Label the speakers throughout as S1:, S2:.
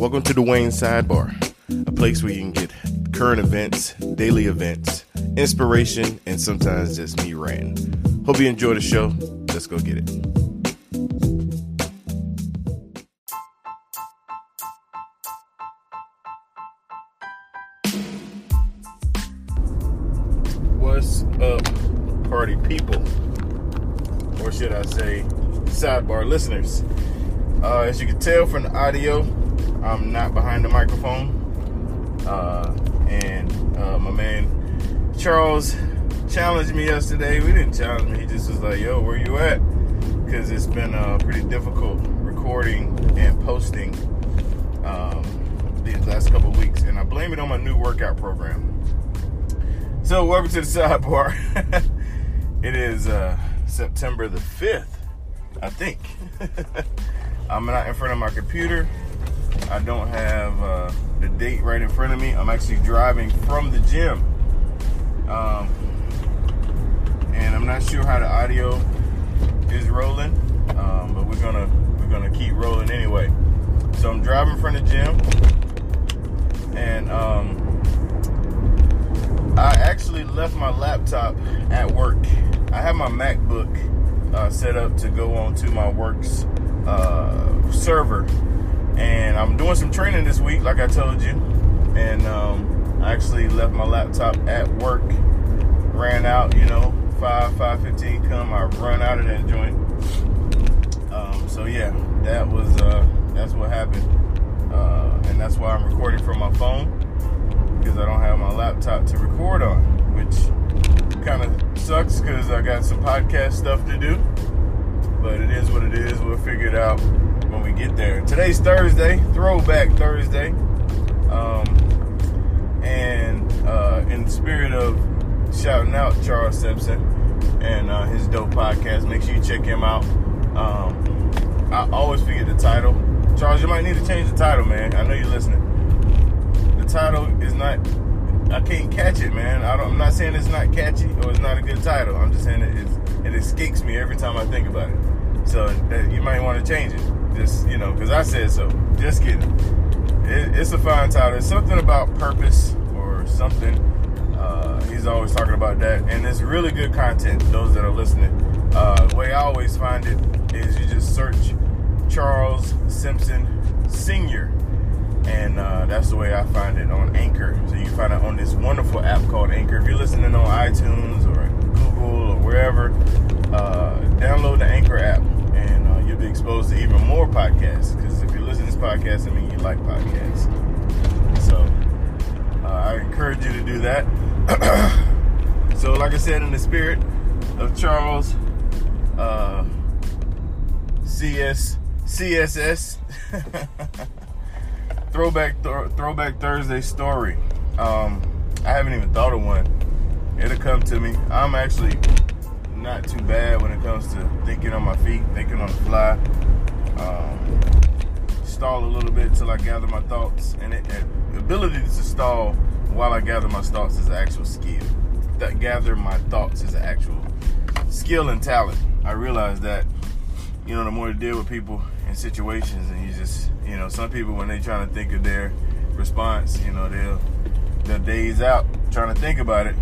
S1: Welcome to the Wayne Sidebar, a place where you can get current events, daily events, inspiration, and sometimes just me ranting. Hope you enjoy the show. Let's go get it. What's up, party people? Or should I say, sidebar listeners? Uh, as you can tell from the audio, I'm not behind the microphone. Uh, and uh, my man Charles challenged me yesterday. We didn't challenge me, he just was like, yo, where you at? Because it's been uh, pretty difficult recording and posting um, these last couple weeks. And I blame it on my new workout program. So, welcome to the sidebar. it is uh, September the 5th, I think. I'm not in front of my computer. I don't have uh, the date right in front of me. I'm actually driving from the gym. Um, and I'm not sure how the audio is rolling, um, but we're gonna we're gonna keep rolling anyway. So I'm driving from the gym, and um, I actually left my laptop at work. I have my MacBook uh, set up to go onto my work's uh, server, and I'm doing some training this week, like I told you. And um, I actually left my laptop at work, ran out, you know, five five fifteen. Come, I run out of that joint. Um, so yeah, that was uh, that's what happened, uh, and that's why I'm recording from my phone because I don't have my laptop to record on, which kind of sucks because I got some podcast stuff to do. But it is what it is. We'll figure it out when we get there. Today's Thursday, Throwback Thursday. Um, and uh, in the spirit of shouting out Charles Simpson and uh, his dope podcast, make sure you check him out. Um, I always forget the title. Charles, you might need to change the title, man. I know you're listening. The title is not. I can't catch it, man. I am not saying it's not catchy or it's not a good title. I'm just saying it, it escapes me every time I think about it. So that you might want to change it. You know, because I said so. Just kidding. It, it's a fine title. It's something about purpose or something. Uh, he's always talking about that, and it's really good content. Those that are listening, uh, the way I always find it is you just search Charles Simpson Senior, and uh, that's the way I find it on Anchor. So you can find it on this wonderful app called Anchor. If you're listening on iTunes or Google or wherever, uh, download the Anchor app, be exposed to even more podcasts. Because if you're listening to this podcast, I mean you like podcasts. So uh, I encourage you to do that. so, like I said, in the spirit of Charles uh, CS CSS throwback th- throwback Thursday story. Um, I haven't even thought of one. It'll come to me. I'm actually not too bad when it comes to thinking on my feet, thinking on the fly. Um, stall a little bit till I gather my thoughts, and it, ability to stall while I gather my thoughts is an actual skill. That gather my thoughts is an actual skill and talent. I realize that, you know, the more you deal with people in situations, and you just, you know, some people when they trying to think of their response, you know, they'll they'll days out trying to think about it,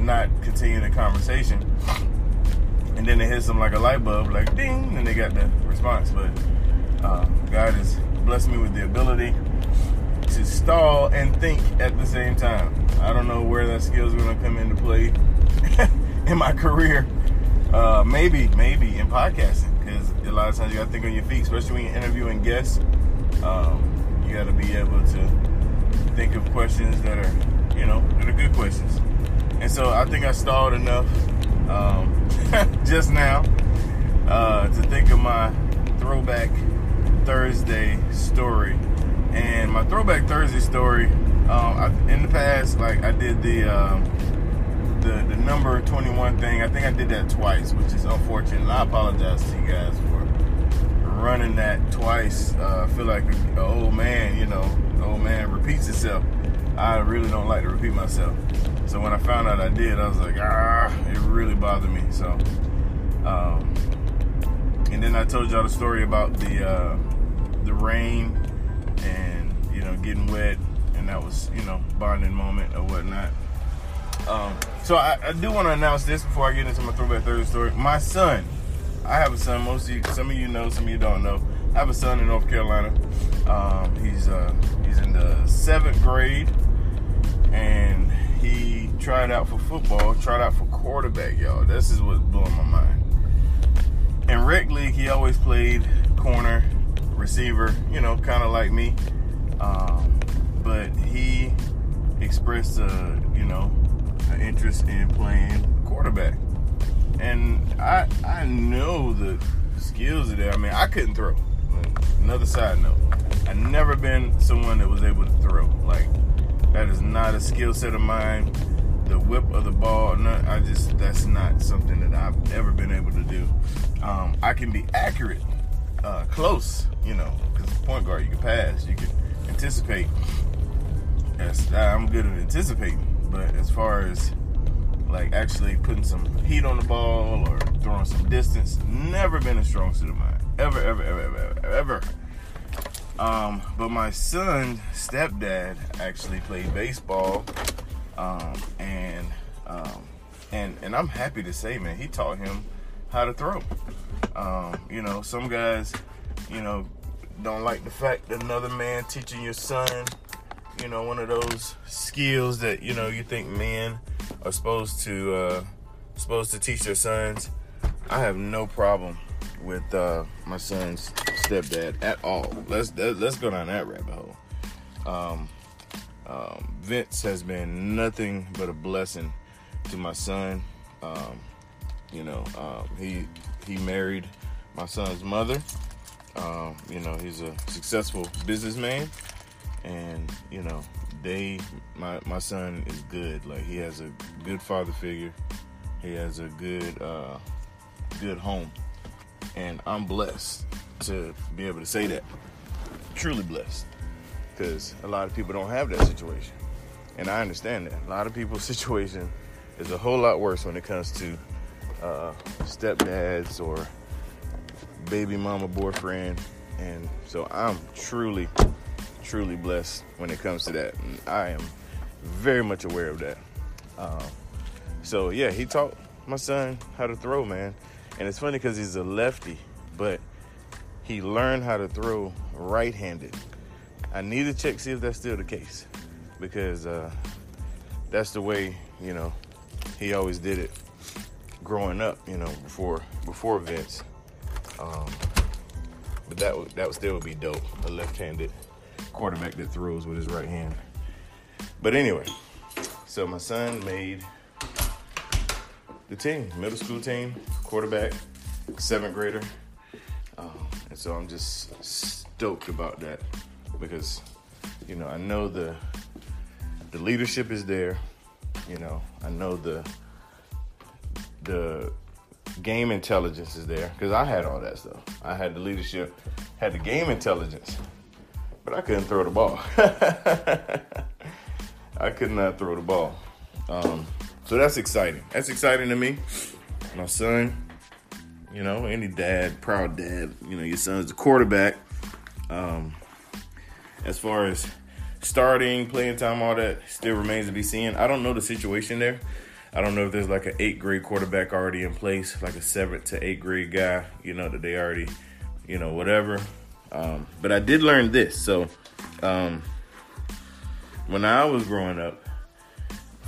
S1: not continue the conversation, and then it hits them like a light bulb, like ding, and they got the response. But uh, God has blessed me with the ability to stall and think at the same time. I don't know where that skill is going to come into play in my career. Uh, maybe, maybe in podcasting, because a lot of times you got to think on your feet, especially when you're interviewing guests. Um, you got to be able to think of questions that are, you know, that are good questions. And so I think I stalled enough um, just now uh, to think of my throwback Thursday story. And my throwback Thursday story, um, I, in the past, like I did the, um, the the number 21 thing. I think I did that twice, which is unfortunate. And I apologize to you guys for running that twice. Uh, I feel like an old man, you know, old man repeats itself. I really don't like to repeat myself. So when I found out I did, I was like, ah, it really bothered me. So, um, and then I told y'all the story about the uh, the rain and you know getting wet, and that was you know bonding moment or whatnot. Um, so I, I do want to announce this before I get into my throwback Thursday story. My son, I have a son. Most of you, some of you know, some of you don't know. I have a son in North Carolina. Um, he's uh, he's in the seventh grade, and he tried out for football. Tried out for quarterback, y'all. This is what's blowing my mind. In rec league, he always played corner, receiver. You know, kind of like me. Um, but he expressed, a, you know, an interest in playing quarterback. And I I know the skills are there. I mean, I couldn't throw. Another side note, I've never been someone that was able to throw. Like that is not a skill set of mine. The whip of the ball, not, I just that's not something that I've ever been able to do. Um, I can be accurate, uh, close, you know, because point guard you can pass, you can anticipate. Yes, I'm good at anticipating. But as far as like actually putting some heat on the ball or throwing some distance, never been a strong suit of mine. Ever, ever, ever, ever, ever. Um, but my son's stepdad actually played baseball, um, and um, and and I'm happy to say, man, he taught him how to throw. Um, you know, some guys, you know, don't like the fact that another man teaching your son you know, one of those skills that you know you think men are supposed to uh, supposed to teach their sons. I have no problem with uh, my son's stepdad at all. Let's let's go down that rabbit hole. Um, um, Vince has been nothing but a blessing to my son. Um, you know, um, he he married my son's mother. Um, you know, he's a successful businessman and you know they my my son is good like he has a good father figure he has a good uh good home and i'm blessed to be able to say that truly blessed because a lot of people don't have that situation and i understand that a lot of people's situation is a whole lot worse when it comes to uh, stepdads or baby mama boyfriend and so i'm truly truly blessed when it comes to that. And I am very much aware of that. Um, so yeah, he taught my son how to throw, man. And it's funny because he's a lefty, but he learned how to throw right-handed. I need to check see if that's still the case because uh, that's the way you know he always did it growing up. You know before before Vince. Um, but that would that would still be dope. A left-handed quarterback that throws with his right hand. But anyway, so my son made the team, middle school team, quarterback, seventh grader. Um, and so I'm just stoked about that because, you know, I know the the leadership is there. You know, I know the the game intelligence is there because I had all that stuff. I had the leadership, had the game intelligence, but I couldn't throw the ball. I could not throw the ball. Um, so that's exciting. That's exciting to me. My son, you know, any dad, proud dad, you know, your son's the quarterback. Um, as far as starting, playing time, all that still remains to be seen. I don't know the situation there. I don't know if there's like an eighth grade quarterback already in place, like a seventh to eighth grade guy, you know, that they already, you know, whatever. Um, but I did learn this. So, um, when I was growing up,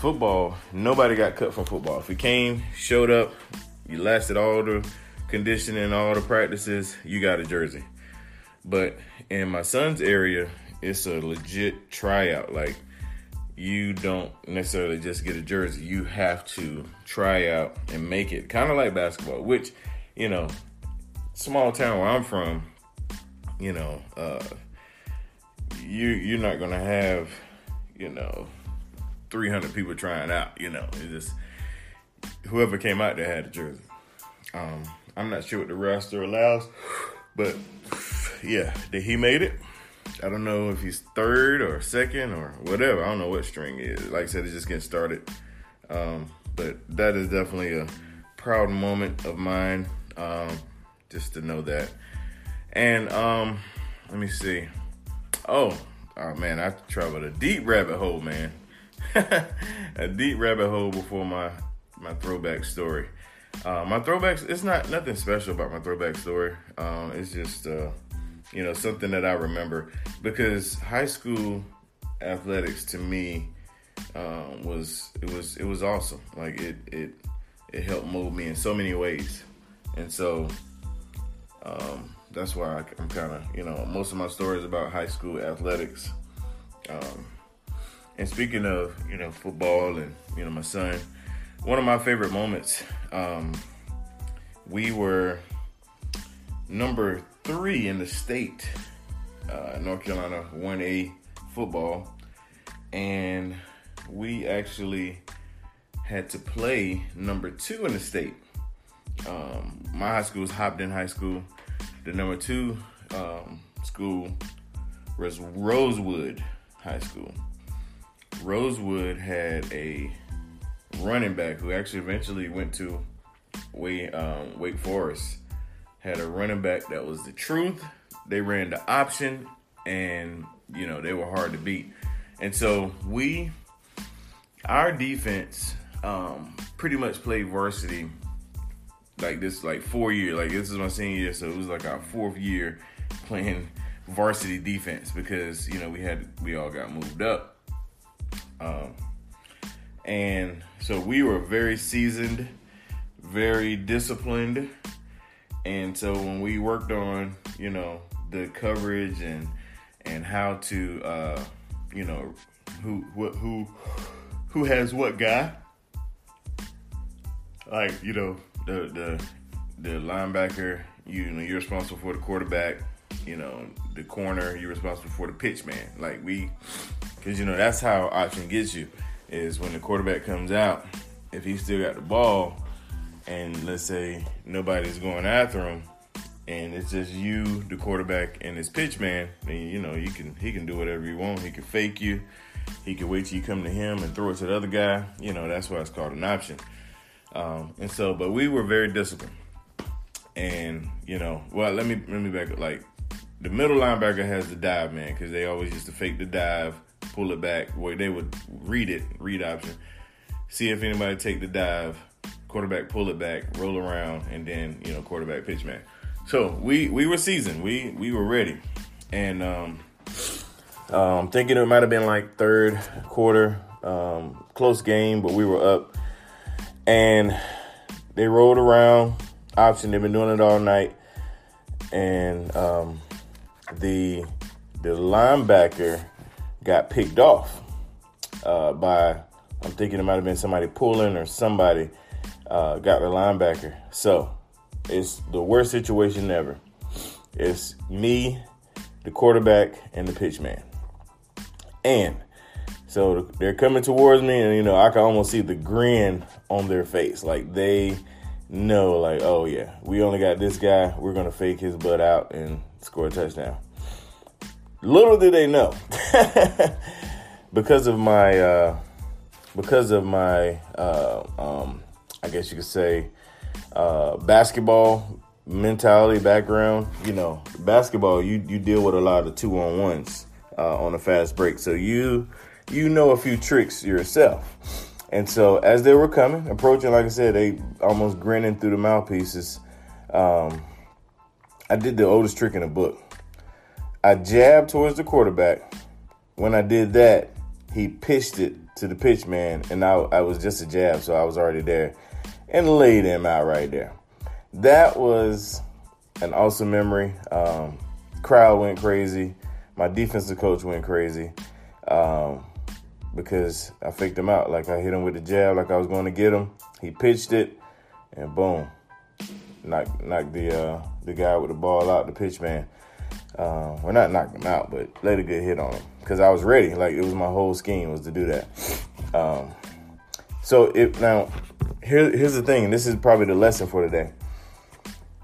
S1: football, nobody got cut from football. If you came, showed up, you lasted all the conditioning, all the practices, you got a jersey. But in my son's area, it's a legit tryout. Like, you don't necessarily just get a jersey. You have to try out and make it kind of like basketball, which, you know, small town where I'm from, you know, uh, you you're not gonna have, you know, 300 people trying out. You know, it just whoever came out there had a jersey. Um, I'm not sure what the roster allows, but yeah, that he made it. I don't know if he's third or second or whatever. I don't know what string is. Like I said, it's just getting started. Um, but that is definitely a proud moment of mine. Um, just to know that and um, let me see. Oh, oh man, I traveled a deep rabbit hole, man. a deep rabbit hole before my my throwback story. Uh, my throwbacks, it's not nothing special about my throwback story. Um, it's just, uh, you know, something that I remember because high school athletics to me um, was it was it was awesome. Like it it it helped mold me in so many ways, and so um, that's why I, am kind of you know most of my stories about high school athletics. Um, and speaking of you know football and you know my son, one of my favorite moments, um, we were number three in the state, uh, North Carolina 1A football, and we actually had to play number two in the state. Um, my high school was Hobbton High School. The number two um, school was Rosewood High School. Rosewood had a running back who actually eventually went to Wake, um, Wake Forest. Had a running back that was the truth. They ran the option, and you know they were hard to beat. And so we, our defense, um, pretty much played varsity like this, like four years. Like this is my senior year, so it was like our fourth year playing varsity defense because you know we had we all got moved up. Um, and so we were very seasoned, very disciplined. And so when we worked on, you know, the coverage and and how to uh, you know, who who who has what guy. Like, you know, the the the linebacker, you know, you're responsible for the quarterback, you know, the corner, you're responsible for the pitch man. Like we cuz you know, that's how option gets you is when the quarterback comes out, if he still got the ball and let's say nobody's going after him, and it's just you, the quarterback, and his pitch man, then you know you can he can do whatever you want. He can fake you. He can wait till you come to him and throw it to the other guy. You know that's why it's called an option. Um, and so, but we were very disciplined. And you know, well, let me let me back up. Like the middle linebacker has the dive man because they always used to fake the dive, pull it back. Where they would read it, read option, see if anybody take the dive, quarterback pull it back, roll around, and then you know quarterback pitch man. So we we were seasoned. We we were ready, and um, um, thinking it might have been like third quarter, um, close game, but we were up, and they rolled around option. They've been doing it all night, and um, the the linebacker got picked off uh, by. I'm thinking it might have been somebody pulling or somebody uh, got the linebacker. So it's the worst situation ever. It's me, the quarterback, and the pitch man. And so they're coming towards me, and you know, I can almost see the grin on their face. Like they know, like, oh yeah, we only got this guy. We're gonna fake his butt out and score a touchdown. Little did they know, because of my, uh, because of my, uh, um, I guess you could say, uh, basketball mentality background, you know, basketball you you deal with a lot of two on ones uh, on a fast break, so you you know a few tricks yourself. And so as they were coming, approaching, like I said, they almost grinning through the mouthpieces. Um, I did the oldest trick in the book. I jabbed towards the quarterback. When I did that, he pitched it to the pitch man, and I, I was just a jab, so I was already there and laid him out right there. That was an awesome memory. Um, crowd went crazy. My defensive coach went crazy um, because I faked him out. Like I hit him with the jab, like I was going to get him. He pitched it, and boom, knocked knocked the uh, the guy with the ball out, the pitch man. Uh, well, not knocked him out, but laid a good hit on him because I was ready. Like it was my whole scheme was to do that. Um, so it now here, here's the thing, this is probably the lesson for today.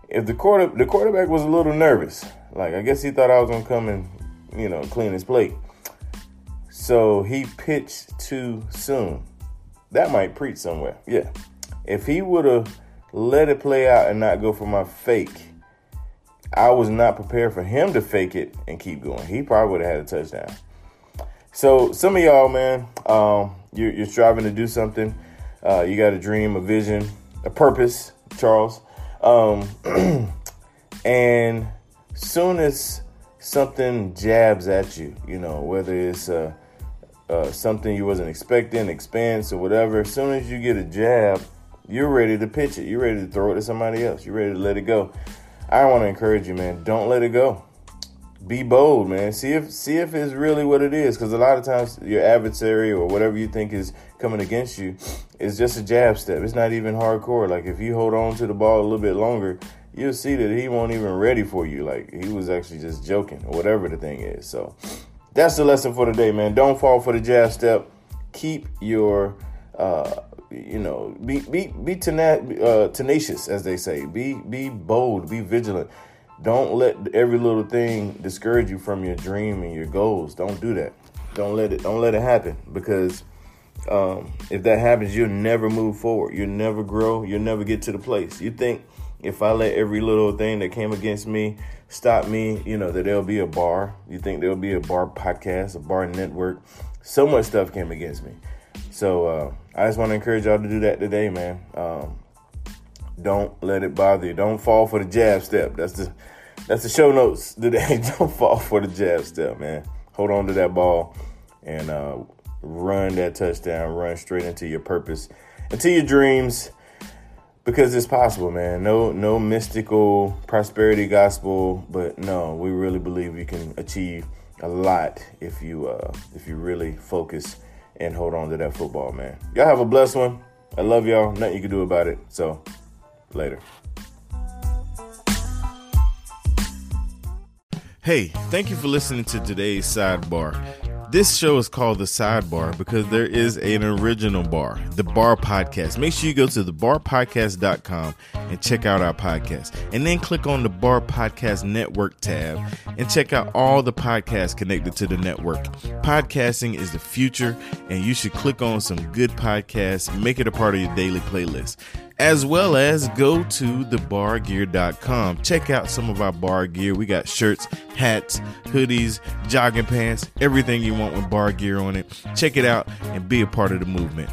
S1: If the quarter the quarterback was a little nervous, like I guess he thought I was gonna come and you know clean his plate, so he pitched too soon. That might preach somewhere. Yeah, if he would have let it play out and not go for my fake, I was not prepared for him to fake it and keep going. He probably would have had a touchdown. So some of y'all, man, um, you're, you're, striving to do something. Uh, you got a dream, a vision, a purpose, Charles. Um, and soon as something jabs at you, you know, whether it's uh, uh, something you wasn't expecting, expense or whatever, as soon as you get a jab, you're ready to pitch it. You're ready to throw it to somebody else. You're ready to let it go. I want to encourage you, man. Don't let it go. Be bold, man. See if see if it's really what it is. Because a lot of times your adversary or whatever you think is coming against you is just a jab step. It's not even hardcore. Like if you hold on to the ball a little bit longer, you'll see that he won't even ready for you. Like he was actually just joking or whatever the thing is. So that's the lesson for today, man. Don't fall for the jab step. Keep your uh, you know, be be be tena- uh, tenacious, as they say. Be be bold. Be vigilant. Don't let every little thing discourage you from your dream and your goals. Don't do that. Don't let it. Don't let it happen because um, if that happens, you'll never move forward. You'll never grow. You'll never get to the place. You think if I let every little thing that came against me stop me, you know, that there'll be a bar. You think there'll be a bar podcast, a bar network. So much stuff came against me. So uh, I just want to encourage y'all to do that today, man. Um, don't let it bother you. Don't fall for the jab step. That's the that's the show notes today. don't fall for the jab step, man. Hold on to that ball and uh, run that touchdown. Run straight into your purpose, into your dreams, because it's possible, man. No no mystical prosperity gospel, but no, we really believe you can achieve a lot if you uh, if you really focus and hold on to that football, man. Y'all have a blessed one. I love y'all. Nothing you can do about it. So, later. Hey, thank you for listening to today's sidebar. This show is called The Sidebar because there is an original bar, The Bar Podcast. Make sure you go to thebarpodcast.com and check out our podcast. And then click on the Bar Podcast Network tab and check out all the podcasts connected to the network. Podcasting is the future, and you should click on some good podcasts, make it a part of your daily playlist as well as go to thebargear.com. Check out some of our bar gear. We got shirts, hats, hoodies, jogging pants, everything you want with bar gear on it. Check it out and be a part of the movement.